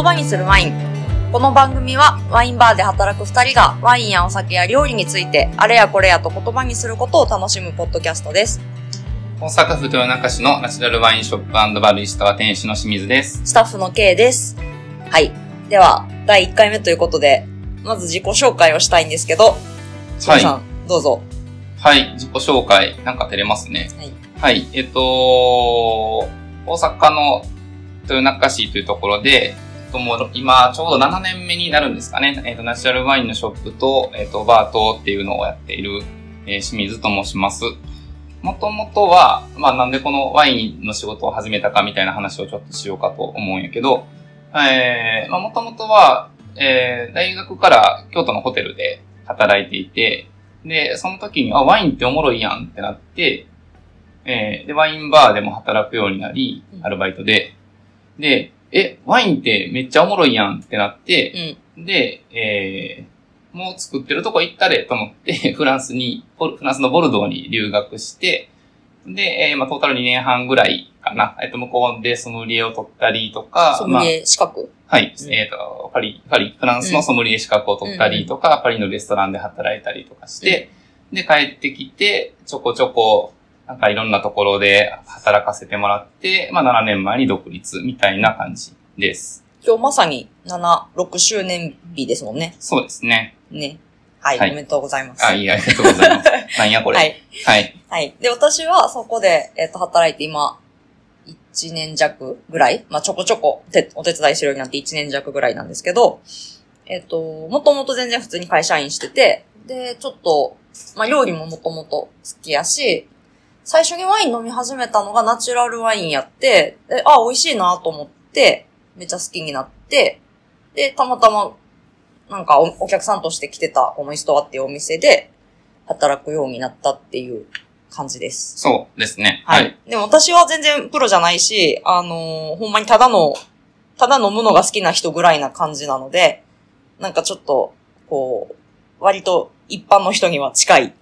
言葉にするワイン。この番組はワインバーで働く二人がワインやお酒や料理についてあれやこれやと言葉にすることを楽しむポッドキャストです。大阪府豊中市のナチュラルワインショップバル石川店主の清水です。スタッフの K です。はい。では、第1回目ということで、まず自己紹介をしたいんですけど、翔さん、どうぞ。はい、自己紹介、なんか照れますね。はい。はい、えっと、大阪の豊中市というところで、ともう今ちょうど7年目になるんですかね。えっと、ナチュラルワインのショップと、えっと、バートっていうのをやっている、えー清水と申します。もともとは、まあなんでこのワインの仕事を始めたかみたいな話をちょっとしようかと思うんやけど、えー、まあもともとは、えー、大学から京都のホテルで働いていて、で、その時に、あ、ワインっておもろいやんってなって、えーで、ワインバーでも働くようになりう、んアルバイトで。で、え、ワインってめっちゃおもろいやんってなって、うん。で、えーもう作ってるとこ行ったれと思って、フランスに、フランスのボルドーに留学して、で、えーまあ、トータル2年半ぐらいかな。えっと、向こうでソムリエを取ったりとか、ソムリエ資格、はい。うんえっ、と、パリ、パリ、フランスのソムリエ資格を取ったりとか、パリのレストランで働いたりとかして、で、帰ってきて、ちょこちょこ、なんかいろんなところで働かせてもらって、まあ7年前に独立みたいな感じです。今日まさに7、6周年日ですもんね。そうですね。ね。はい、はいおめでとうございます。あ、いい、ありがとうございます。なんやこれ。ははい。い。はい。で、私はそこで、えっ、と、働いて今、1年弱ぐらい？まあ、ちょこちょこてお手伝いするようになって1年弱ぐらいなんですけど、えっ、と、もともと全然普通に会社員してて、で、ちょっと、まあ、料理ももともと好きやし、最初にワイン飲み始めたのがナチュラルワインやって、であ、美味しいなと思って、めっちゃ好きになって、で、たまたま、なんかおお客さんとして来てたこのイストアっていうお店で働くようになったっていう感じです。そうですね。は。はいい。でも私は全然プロじゃないし、あのーほんまにただの、ただ飲むのが好きな人ぐらいな感じなので、なんかちょっと、こう、割と一般の人には近い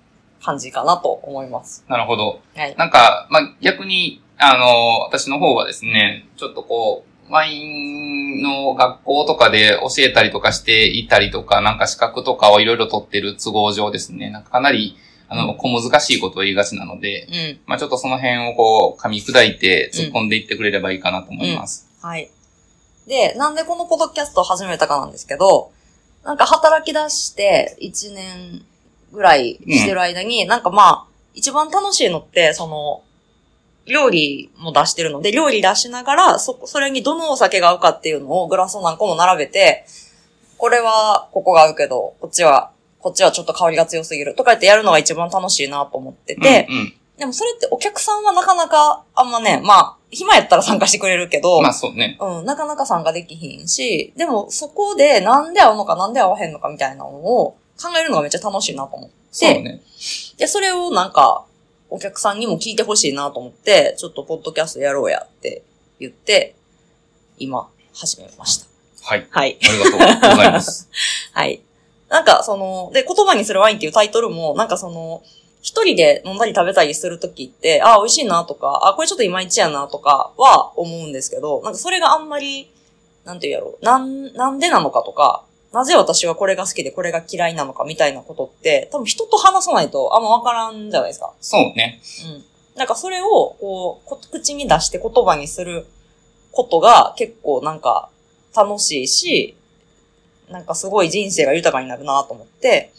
感じかなと思います。なるほど。はい。なんか、まあ、逆に、あの、私の方はですね、ちょっとこう、ワインの学校とかで教えたりとかしていたりとか、なんか資格とかをいろいろ取ってる都合上ですね、なんかかなり、あの、小難しいことを言いがちなので、うん。まあ、ちょっとその辺をこう、噛み砕いて突っ込んでいってくれればいいかなと思います。はい。で、なんでこのポッドキャストを始めたかなんですけど、なんか働き出して1年ぐらいしてる間に、なんかまあ、一番楽しいのって、その、料理も出してるので、料理出しながら、そ、それにどのお酒が合うかっていうのをグラスを何個も並べて、これはここが合うけど、こっちは、こっちはちょっと香りが強すぎるとか言ってやるのが一番楽しいなと思ってて、うん、うん。でもそれってお客さんはなかなかあんまね、まあ、暇やったら参加してくれるけど、まあそうね。うん、なかなか参加できひんし、でもそこでなんで合うのかなんで合わへんのかみたいなのを考えるのがめっちゃ楽しいなと思って。そうね。で、それをなんか、お客さんにも聞いてほしいなと思って、ちょっとポッドキャストやろうやって言って、今、始めました。はい。はい。ありがとうございます。はい。なんか、その、で、言葉にするワインっていうタイトルも、なんかその、一人で飲んだり食べたりするときって、あ、美味しいなとか、あ、これちょっといまいちやなとかは思うんですけど、なんかそれがあんまり、なんていうやろう、なん、なんでなのかとか、なぜ私はこれが好きでこれが嫌いなのかみたいなことって、多分人と話さないとあんまわからんじゃないですか。そうね。うん。なんかそれを、こうこ、口に出して言葉にすることが結構なんか楽しいし、なんかすごい人生が豊かになるなと思って、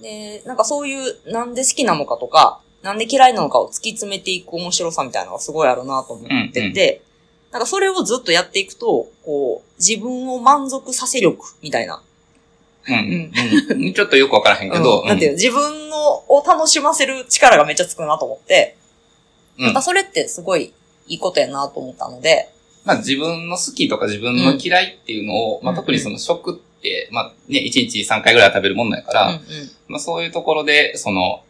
で、なんかそういうなんで好きなのかとか、なんで嫌いなのかを突き詰めていく面白さみたいなのがすごいあるなと思ってて、なんかそれをずっとやっていくと、こう、自分を満足させ力みたいな。うん。うん。ちょっとよくわからへんけど。うん。なんていうの、自分のを楽しませる力がめっちゃつくなと思って、うん。なんかそれってすごいいいことやなと思ったので、まあ自分の好きとか自分の嫌いっていうのを、まあうん特にその食って、まあね、1日3回ぐらいは食べるもんなんやから、うんうん。まあそういうところで、その、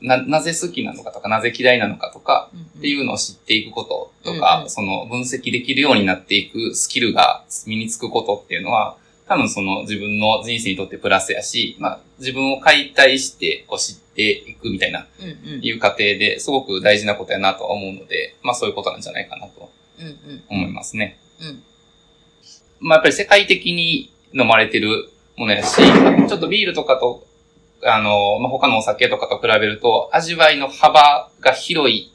な、なぜ好きなのかとか、なぜ嫌いなのかとか、っていうのを知っていくこととか、うんうん。その分析できるようになっていくスキルが身につくことっていうのは、多分その自分の人生にとってプラスやし、まあ自分を解体してこう知っていくみたいな、いう過程ですごく大事なことやなとは思うので、まあそういうことなんじゃないかなと思いますね。うん。まあやっぱり世界的に飲まれてるものやし、ちょっとビールとかと、あの、まあ、他のお酒とかと比べると、味わいの幅が広い、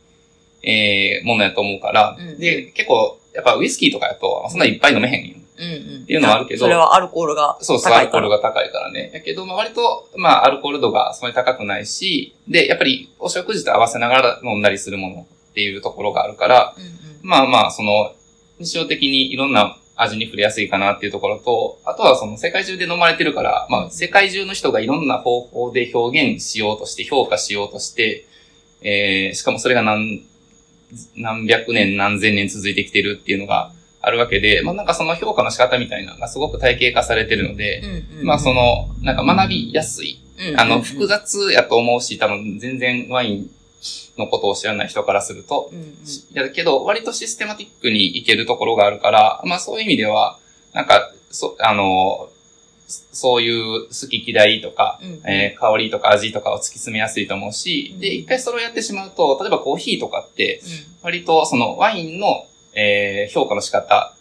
えー、ものやと思うから、うんで、結構、やっぱウイスキーとかやと、そんないっぱい飲めへんよ。うんうん。っていうのはあるけどそれはアルコールがそうそう、高いから。アルコールが高いからね。やけど、まあ割と、まあアルコール度がそんなに高くないし、で、やっぱりお食事と合わせながら飲んだりするものっていうところがあるから、うんうんまあまあ、その、日常的にいろんな味に触れやすいかなっていうところと、あとはその世界中で飲まれてるから、まあ世界中の人がいろんな方法で表現しようとして、評価しようとして、えー、しかもそれが何、何百年何千年続いてきてるっていうのがあるわけで、まあなんかその評価の仕方みたいなのがすごく体系化されてるので、うんうんうんまあその、なんか学びやすい。あの、複雑。雑やと思うし、多分全然ワインのことを知らない人からすると、うんうんいやけど、割とシステマティックにいけるところがあるから、まあそういう意味では、なんか、そ、あの、そういう好き嫌いとか、うん。うんえー香りとか味とかを突き詰めやすいと思うし、で、一回それをやってしまうと、例えばコーヒーとかって、割とそのワインの、えー評価の仕方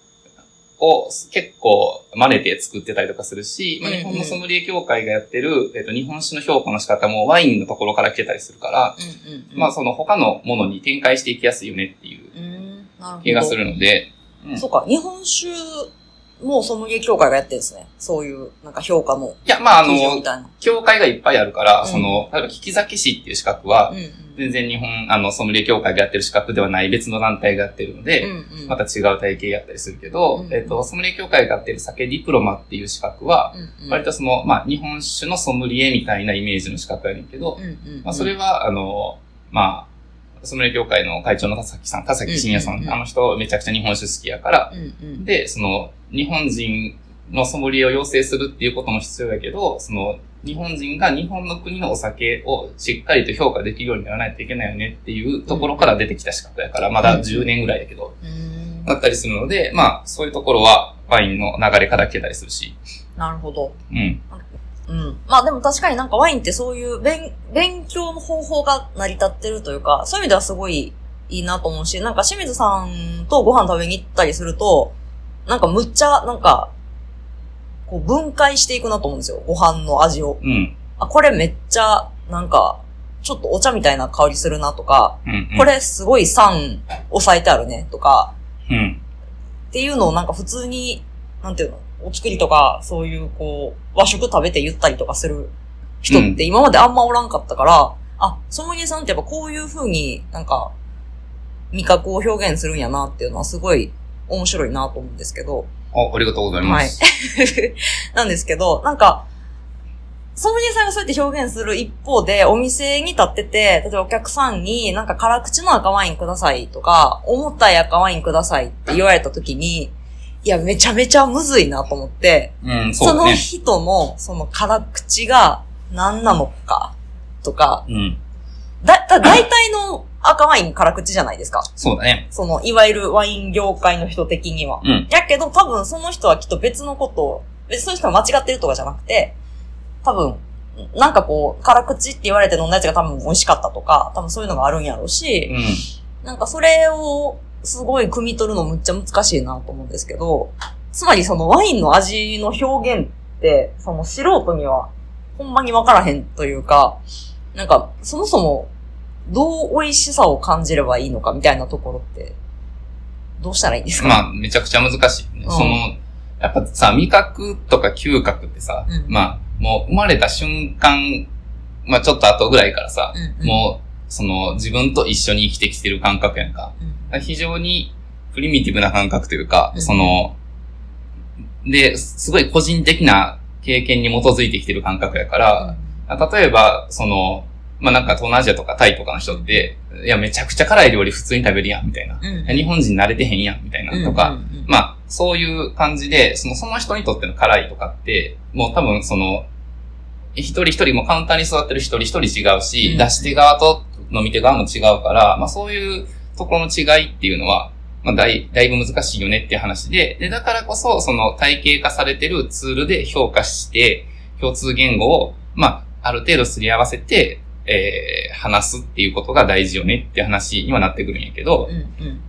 を結構真似て作ってたりとかするし、まあ、うん。うん日本のソムリエ協会がやってる、えっと日本酒の評価の仕方もワインのところから来てたりするから、うんうんうん。まあその他のものに展開していきやすいよねっていう気がするので、うん。そうか、日本酒もソムリエ協会がやってるんですね。そういう、なんか評価のいや、まああの。協会がいっぱいあるから、うん。その、例えば聞き酒師っていう資格は、うん全然日本、あの、ソムリエ協会がやってる資格ではない別の団体がやってるので、うんうん。うんまた違う体系やったりするけど、うん。えっと、ソムリエ協会がやってる酒ディプロマっていう資格は、うんうん。割とその、まあ、日本酒のソムリエみたいなイメージの資格やねんけど、うんうんうん。まあ、それは、あの、まあ、ソムリエ協会の会長の田崎さん、田崎真也さん、うん。うんうんあの人めちゃくちゃ日本酒好きやから、うんうん。で、その、日本人のソムリエを養成するっていうことも必要だけど、その、日本人が日本の国のお酒をしっかりと評価できるようにならないといけないよねっていうところから出てきた資格やから、まだ10年ぐらいだけど、うん。だったりするので、まあ、そういうところはワインの流れから来てたりするし、なるほど。うん。うん。まあでも確かになんかワインってそういう勉勉強の方法が成り立ってるというか、そういう意味ではすごいいいなと思うし、なんか清水さんとご飯食べに行ったりすると、なんかむっちゃ、なんか、こう分解していくなと思うんですよ。ご飯の味を。うん。あ、これめっちゃ、なんか、ちょっとお茶みたいな香りするなとか、うん。うんこ、れすごい酸抑えてあるねとか、うん。っていうのをなんか普通に、なんていうの、お作りとか、そういうこう、和食食べて言ったりとかする人って今まであんまおらんかったから、あ、ソムリエさんってやっぱこういう風になんか、味覚を表現するんやなっていうのはすごい面白いなと思うんですけど、あ、ありがとうございます。なんですけど、なんか、ソムリエさんがそうやって表現する一方で、お店に立ってて、例えばお客さんになんか辛口の赤ワインくださいとか、重たい赤ワインくださいって言われた時に、いや、めちゃめちゃむずいなと思って、うん、そのそうだね。人のその辛口が何なのかとか、うん。だ、だ、大体の赤ワイン辛口じゃないですか。そうだね。その、いわゆるワイン業界の人的には。うん。やけど多分その人はきっと別のことを、別にその人が間違ってるとかじゃなくて、多分、なんかこう、辛口って言われて飲んだやつが多分美味しかったとか、多分そういうのがあるんやろうし、うん。なんかそれをすごい汲み取るのむっちゃ難しいなと思うんですけど、つまりそのワインの味の表現って、その素人にはほんまにわからへんというか、なんかそもそもどう美味しさを感じればいいのかみたいなところって、どうしたらいいんですか？まあ、めちゃくちゃ難しい、ねうん。その、やっぱさ、味覚とか嗅覚ってさ、うん。まあ、もう生まれた瞬間、まあちょっと後ぐらいからさ、うんうん。もう、その、自分と一緒に生きてきてる感覚やんか。うん。非常にプリミティブな感覚というか、うん。その、で、すごい個人的な経験に基づいてきてる感覚やから、例えば、その、まあ、なんか東南アジアとかタイとかの人って、いや、めちゃくちゃ辛い料理普通に食べるやん、みたいな。うん。日本人慣れてへんやん、みたいなとか、うん。うん。うんまあ、そういう感じで、その、その人にとっての辛いとかって、もう多分その、一人一人もカウンターに座ってる一人一人違うし、うん。出し手側と飲み手側も違うから、まあそういうところの違いっていうのは、まあだい、だいぶ難しいよねっていう話で、で、だからこそ、その体系化されてるツールで評価して、共通言語を、まあ、ある程度すり合わせて、えー、話すっていうことが大事よねって話にはなってくるんやけど、うんうん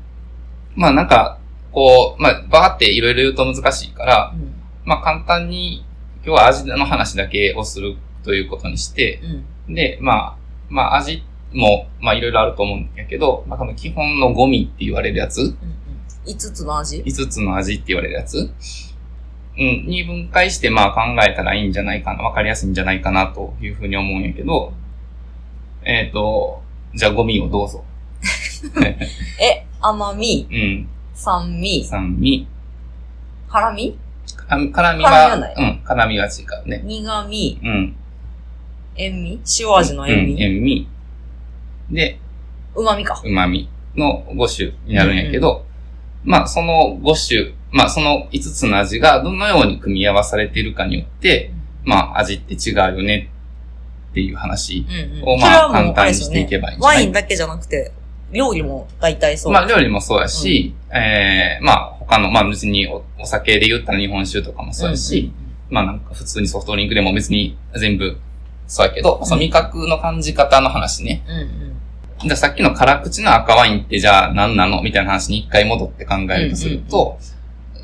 まあなんか、こう、まあ、バーっていろいろ言うと難しいから、うん。まあ、簡単に、今日は味の話だけをするということにして、うん。で、まあ、まあ、味も、まあ、いろいろあると思うんやけど、まあ、この基本のゴミって言われるやつ、うん。五つの味？5つの味って言われるやつ、うん、に分解して、まあ、考えたらいいんじゃないかな、わかりやすいんじゃないかな、というふうに思うんやけど、えっ、と、じゃあゴミをどうぞ。え、甘み、うん、酸味、酸味、辛み？辛み辛み辛みはは、ない。うん、辛みは違うね。苦味、うん。塩味？塩味？の塩うん、味塩味。で、旨味か。旨味の5種になるんやけど、まあその5種、まあその5つの味がどのように組み合わされているかによって、まあ味って違うよねっていう話うんうん。をまあ簡単にしていけばいいんじゃない？ワインだけじゃなくて、料理も大体そう。まあ料理もそうやし、ええまあ他の、まあ別におお酒で言ったら日本酒とかもそうやし、まあなんか普通にソフトドリンクでも別に全部そうやけど、その味覚の感じ方の話ね。うんうん。じゃあさっきの辛口の赤ワインってじゃあ何なの？みたいな話に一回戻って考えるとすると、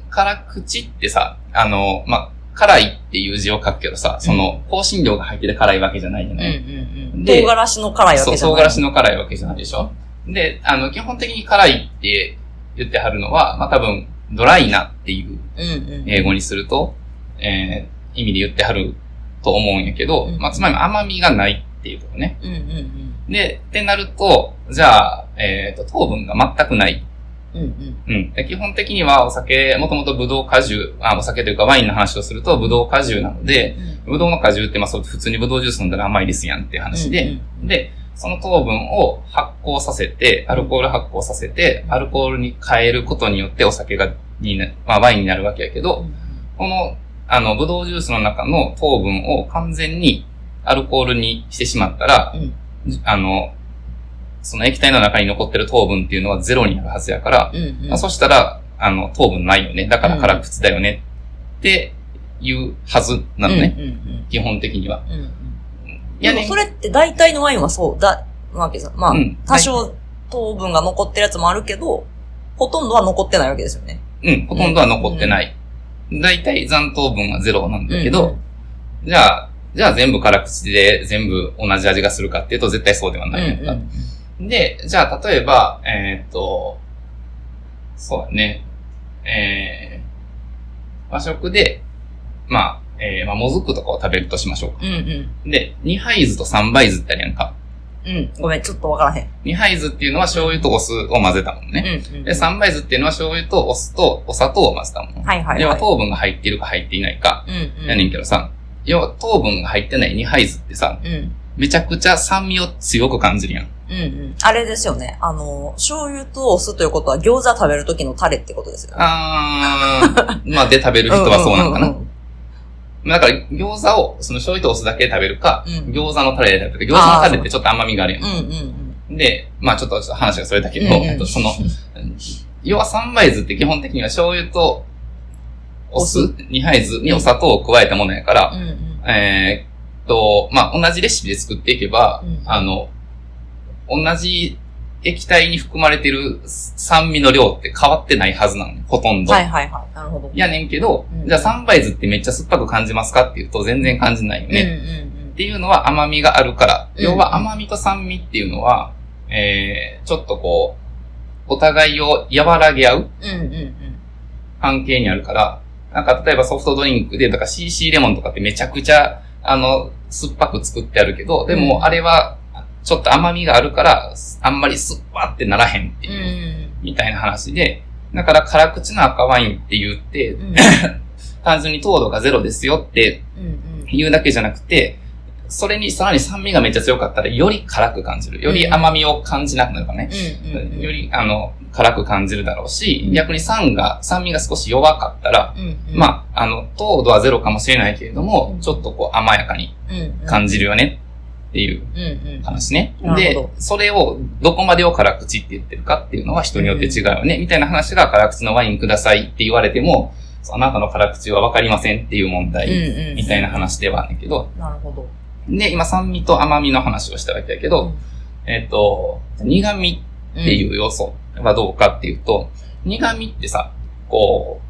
辛口ってさ、あの、まあ、辛いっていう字を書くけどさ、その香辛料が入ってて辛いわけじゃないじゃうんない、うんうん。で唐辛子の辛いわそう、けじゃない。唐辛子の辛いわけじゃないでしょ？で、あの、基本的に辛いって言ってはるのは、まあ多分、ドライなっていううんうん。英語にすると、えー、意味で言ってはると思うんやけど、うんまあつまり甘みがないっていうことね。うんうんで、ってなると、じゃあ、えっ、と、糖分が全くない。うん。うんうん。基本的にはお酒、もともとブドウ果汁、あ、お酒というかワインの話をするとブドウ果汁なので、ブドウの果汁ってまあそう普通にブドウジュース飲んだら甘いですやんっていう話で、うんで、その糖分を発酵させて、アルコール発酵させて、アルコールに変えることによってお酒が、にな、まあワインになるわけやけど、うんこの、あの、ブドウジュースの中の糖分を完全にアルコールにしてしまったら、うんあの、その液体の中に残ってる糖分っていうのはゼロになるはずやから、うんうん。まあそしたら、あの、糖分ないよね。だから辛口だよね。っていうはずなのね。うんうん基本的には。うん。うんうん。いやねでもそれって大体のワインはそうだ、わけじゃん。まあうん、多少糖分が残ってるやつもあるけど、ほとんどは残ってないわけですよね。うん、ほとんどは残ってない。だいたい残糖分はゼロなんだけど、じゃあ、じゃあ全部辛口で全部同じ味がするかっていうと絶対そうではうんないのか。で、じゃあ例えば、えーっと、そうだね、えー、和食で、まあ、えー、まあ、もずくとかを食べるとしましょうか。うんうん。で、二杯酢と三杯酢ってあるやんか。うん。ごめん、ちょっとわからへん。二杯酢っていうのは醤油とお酢を混ぜたもんうね。んうん。で、三杯酢っていうのは醤油とお酢とお砂糖を混ぜたもの。はいはいはい。要は糖分が入っているか入っていないか。うんうん。やねんけどさ、要は糖分が入ってない二杯酢ってさ、うん。めちゃくちゃ酸味を強く感じるやん。うんうん。あれですよね。あの、醤油とお酢ということは餃子食べる時のタレってことですよね。あー、まあで食べる人はそうなんかな。うんうんうんだから餃子をその醤油とお酢だけで食べるか、うん餃子のタレで食べるか、餃子のタレってちょっと甘みがあるやん。うんうんうん。で、まあちょっと話がそれだけど、うんうんえっとその、要は三杯酢って基本的には醤油とお酢お、二杯酢にお砂糖を加えたものやから、うんうん。えーっと、まあ、同じレシピで作っていけば、うんあの、同じ液体に含まれてる酸味の量って変わってないはずなのね、ほとんど。はいはいはい。なるほど。やねんけど、うんじゃあ三杯酢ってめっちゃ酸っぱく感じますかっていうと全然感じないよね。うんうんっていうのは甘みがあるから、うん要は甘みと酸味っていうのは、えー、ちょっとこう、お互いを和らげ合う。関係にあるから、なんか例えばソフトドリンクで、とか CC レモンとかってめちゃくちゃ、あの、酸っぱく作ってあるけど、でうんもあれは、ちょっと甘みがあるから、あんまり酸っぱってならへんってういう、んみたいな話で、だから辛口の赤ワインって言ってう、ん。単純に糖度がゼロですよって。言うだけじゃなくて、それにさらに酸味がめっちゃ強かったら、より辛く感じる。より甘みを感じなくなるからね。うんうんうん。より、あの、辛く感じるだろうしう、ん逆に酸が、酸味が少し弱かったら、うんうん。まあ、あの、糖度はゼロかもしれないけれどもう、んちょっとこう甘やかに。感じるよねっていううんうん。話ね。でそれをどこまでを辛口って言ってるかっていうのは人によって違うよね、みたいな話が辛口のワインくださいって言われても、あなたの辛口はわかりませんっていう問題。みたいな話ではあるけど、なるほど。で、今酸味と甘みの話をしたわけだけど、えっ、と、苦味っていう要素はどうかっていうと、苦味ってさ、こ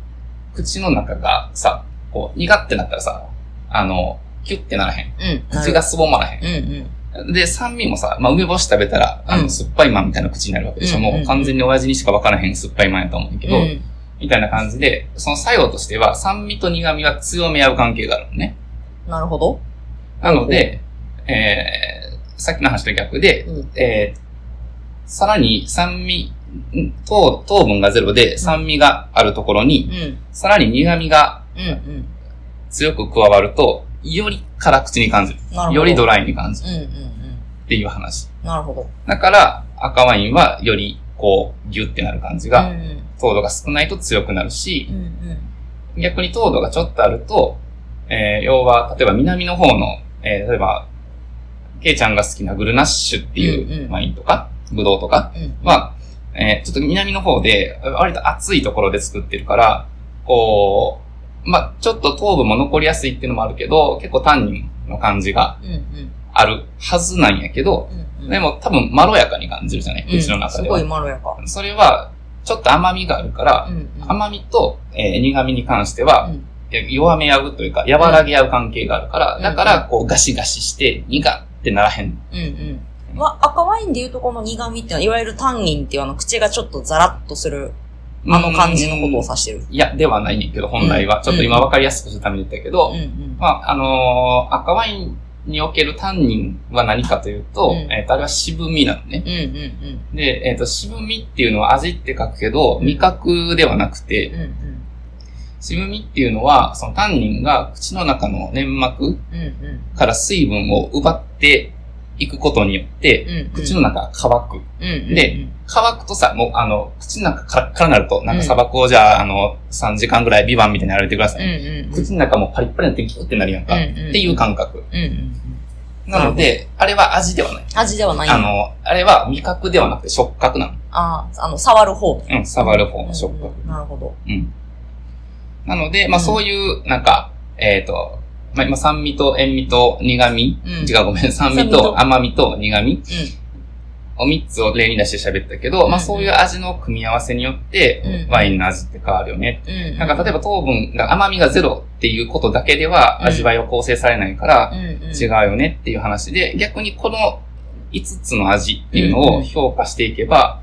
う、口の中がさ、こう、苦ってなったらさ、あの、キュッてならへん。うん。口がすぼまらへん。うんうん。で、酸味もさ、まあ、梅干し食べたら、あの、うん酸っぱいまんみたいな口になるわけでしょ。うんうんうんもう完全に親父にしか分からへん酸っぱいまんやと思うけど、うんみたいな感じで、その作用としては、酸味と苦味は強め合う関係があるのね。なるほど。なので、えー、さっきの話と逆で、うん。えー、さらに酸味、ん糖、糖分がゼロで酸味があるところに、うん。さらに苦味がうん。うん。強く加わると、より辛口に感じる。なる。よりドライに感じるうんうんっていう話。うん。なるほど。だから、赤ワインはより、こう、ギュってなる感じが、うんうん。糖度が少ないと強くなるしう、んうん。逆に糖度がちょっとあると、えー、要は、例えば南の方の、えー、例えば、ケイちゃんが好きなグルナッシュってうんいううんワインとか、ブドウとかうん。は、えー、ちょっと南の方で、割と暑いところで作ってるから、こう、まあ、ちょっと糖分も残りやすいっていうのもあるけど、結構タンニンの感じが。あるはずなんやけど、うんうん。でも多分まろやかに感じるじゃない？うん、口の中ですはごい。まろやか。それは、ちょっと甘みがあるから、うんうん。甘みと、えー苦味に関しては、うん弱め合うというか、和らげ合う関係があるから、うんだから、こう、ガシガシして、苦ってならへん。うんうん。まあ、赤ワインでいうとこの苦味ってのは、いわゆるタンニンっていうあの、口がちょっとザラッとする、あの感じのことを指してる。いや、ではないねんけど、本来は。うんちょっと今分かりやすくするために言ったけど、うんうん。まあ、あのー赤ワインにおけるタンニンは何かというと、うんえっ、と、あれは渋みなのね。うんうんで、えっ、と、渋みっていうのは味って書くけど、味覚ではなくて、うん。うんうん。渋みっていうのは、そのタンニンが口の中の粘膜。から水分を奪っていくことによって、うんうん。口の中が乾く。うんうん。で、乾くとさ、もうあの、口の中カラッカラになると、なんか砂漠をじゃあ、あの、3時間ぐらいビバンみたいに歩いてくださうんい。うんうん。口の中もパリッパリになってキュッてなるやんか。うんっうんていう感覚。うんうんうん。なので、あれは味ではない。味ではないあ、の、あれは味覚ではなくて触覚なの。ああ、あの、触る方。うん、触る方の触覚。うんなるほど。うん。なので、まあうん。そういう、なんか、えっ、と、まあ今酸味と塩味と苦味、うん。違うごめん、酸味と。と甘みと苦味うを3つを例に出して喋ったけど、うん。まあそういう味の組み合わせによって、うん。ワインの味って変わるよね。なんか例えば糖分が甘みがゼロっていうことだけではうん。味わいを構成されないから。違うよねっていう話で、逆にこの5つの味っていうのを評価していけば、まあ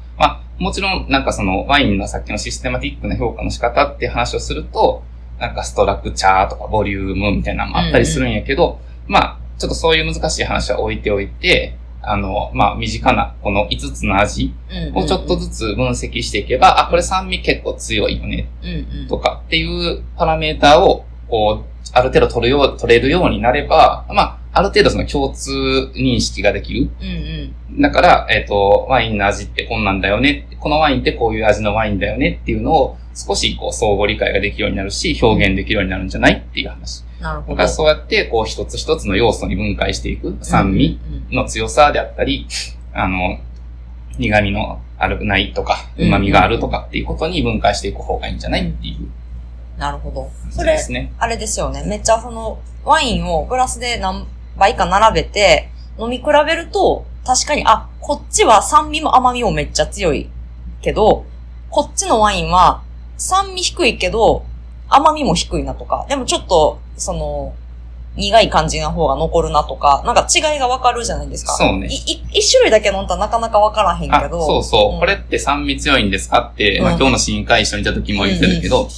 もちろんなんかそのワインのさっきのシステマティックな評価の仕方って話をすると、なんかストラクチャーとかボリュームみたいなのもあったりするんやけど、まあちょっとそういう難しい話は置いておいて、あの、まあ身近なこの5つの味をちょっとずつ分析していけば、あ、これ酸味結構強いよねうんうん。とかっていうパラメーターを、こう、ある程度取るよう、取れるようになれば、まあ、ある程度その共通認識ができる。うんうん。だから、えっ、と、ワインの味ってこんなんだよね。このワインってこういう味のワインだよねっていうのを少しこう相互理解ができるようになるし、表現できるようになるんじゃないっていう話。なるほど。だからそうやってこう一つ一つの要素に分解していく。酸味うんの強さであったり、あの、苦味のあるないとか、うん旨味があるとかっていうことに分解していく方がいいんじゃないっていううん。なるほど。それね。あれですよね。めっちゃその、ワインをグラスで何倍か並べて、飲み比べると、確かに、あ、こっちは酸味も甘みもめっちゃ強いけど、こっちのワインは酸味低いけど、甘みも低いなとか、でもちょっと、その、苦い感じな方が残るなとか、なんか違いがわかるじゃないですか。そうね。一種類だけ飲んだらなかなかわからへんあけ、ど。そうそう、ん。これって酸味強いんですかって、まあうん。今日の試飲会一緒にいた時も言ってるけど、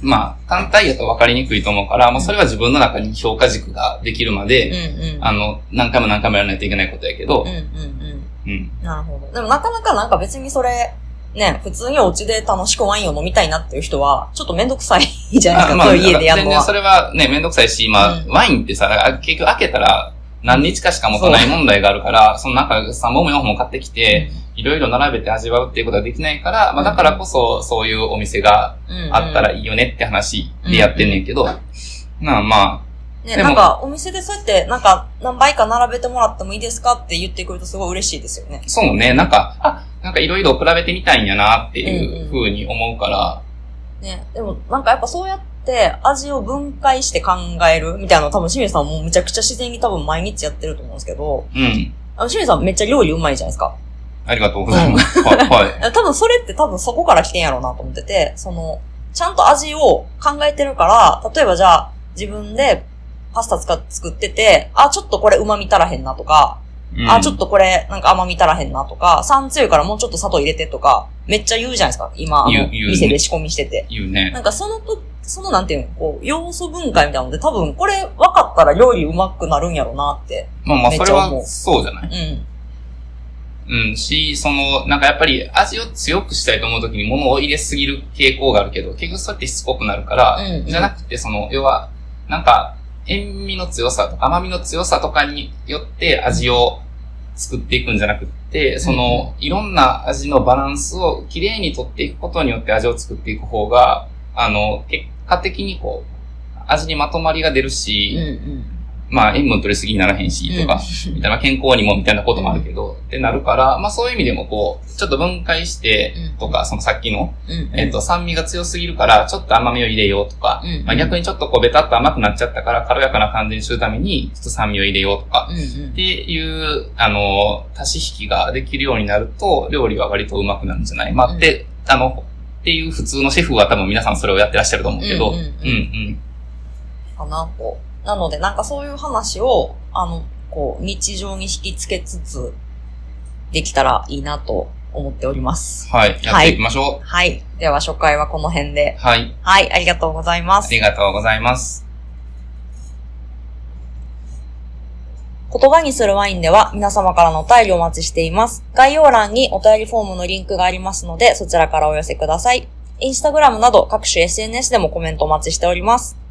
まあ単体やと分かりにくいと思うから、もうそれは自分の中に評価軸ができるまうんで、うん。あの、何回も何回もやらないといけないことやけどうん、うんうん。うん。なるほど。でもなかなかなんか別にそれ、ね、普通にお家で楽しくワインを飲みたいなっていう人は、ちょっとめんどくさいじゃないですか、まあ、そういう家でやるのは。全然それはね、めんどくさいし、まあ、うんワインってさ、あ結局開けたら何日かしか持たない問題があるから、そのなんか3本も4本も買ってきて、いろいろ並べて味わうっていうことはできないから、まあだからこそそういうお店がうんあったらいいよねって話でやってんねんけど、まあまね、でもなんか、お店でそうやって、なんか、何倍か並べてもらってもいいですかって言ってくるとすごい嬉しいですよね。あ、そうね、なんか、あ、なんかいろいろ比べてみたいんやなっていうふうに思うから、ね、でも、なんかやっぱそうやって味を分解して考えるみたいなの多分清水さんもむちゃくちゃ自然に多分毎日やってると思うんですけど、うん。あの清水さんめっちゃ料理うまいじゃないですか。ありがとうございます。はい、はい。多分それって多分そこから来てんやろうなと思ってて、その、ちゃんと味を考えてるから、例えばじゃあ、自分でパスタ使っ作ってて、あ、ちょっとこれ旨味足らへんなとか、うんあ、ちょっとこれなんか甘み足らへんなとか、酸強いからもうちょっと砂糖入れてとか、めっちゃ言うじゃないですか。今、あの店で仕込みしてて。言うねな。んかそのと、そのなんていうの、こう、要素分解みたいなので、多分これ分かったら料理うまくなるんやろなって。まあまあ、それめっちゃ思うはそうじゃない？うん。うん、し、その、なんかやっぱり味を強くしたいと思うときに物を入れすぎる傾向があるけど、結局そうやってしつこくなるから、うんうん。じゃなくて、その、要は、なんか、塩味の強さとか甘みの強さとかによって味を作っていくんじゃなくって、その、いろんな味のバランスをきれいに取っていくことによって味を作っていく方が、あの、結果的にこう、味にまとまりが出るうんし、うん。まあ塩分取りすぎにならへんし、とか、みたいな健康にもみたいなこともあるけど、ってなるから、まあそういう意味でもこう、ちょっと分解してうん。とか、そのさっきの、うん。えっと、酸味が強すぎるから、ちょっと甘みを入れようとか、うん。まあ逆にちょっとこうベタっと甘くなっちゃったから、軽やかな感じにするために、ちょっと酸味を入れようとか、っていう、あの、足し引きができるようになると、料理は割とうまくなるんじゃない？まあ、うん。で、あの、っていう普通のシェフは多分皆さんそれをやってらっしゃると思うけど、うんんううん。かなと。なので、なんかそういう話を、あの、こう、日常に引き付けつつ、できたらいいなと思っております。はい、やっていきましょう。はい。では、初回はこの辺で。はい、はい、ありがとうございます。ありがとうございます。言葉にするワインでは皆様からのお便りをお待ちしています。概要欄にお便りフォームのリンクがありますので、そちらからお寄せください。インスタグラムなど各種 SNS でもコメントお待ちしております。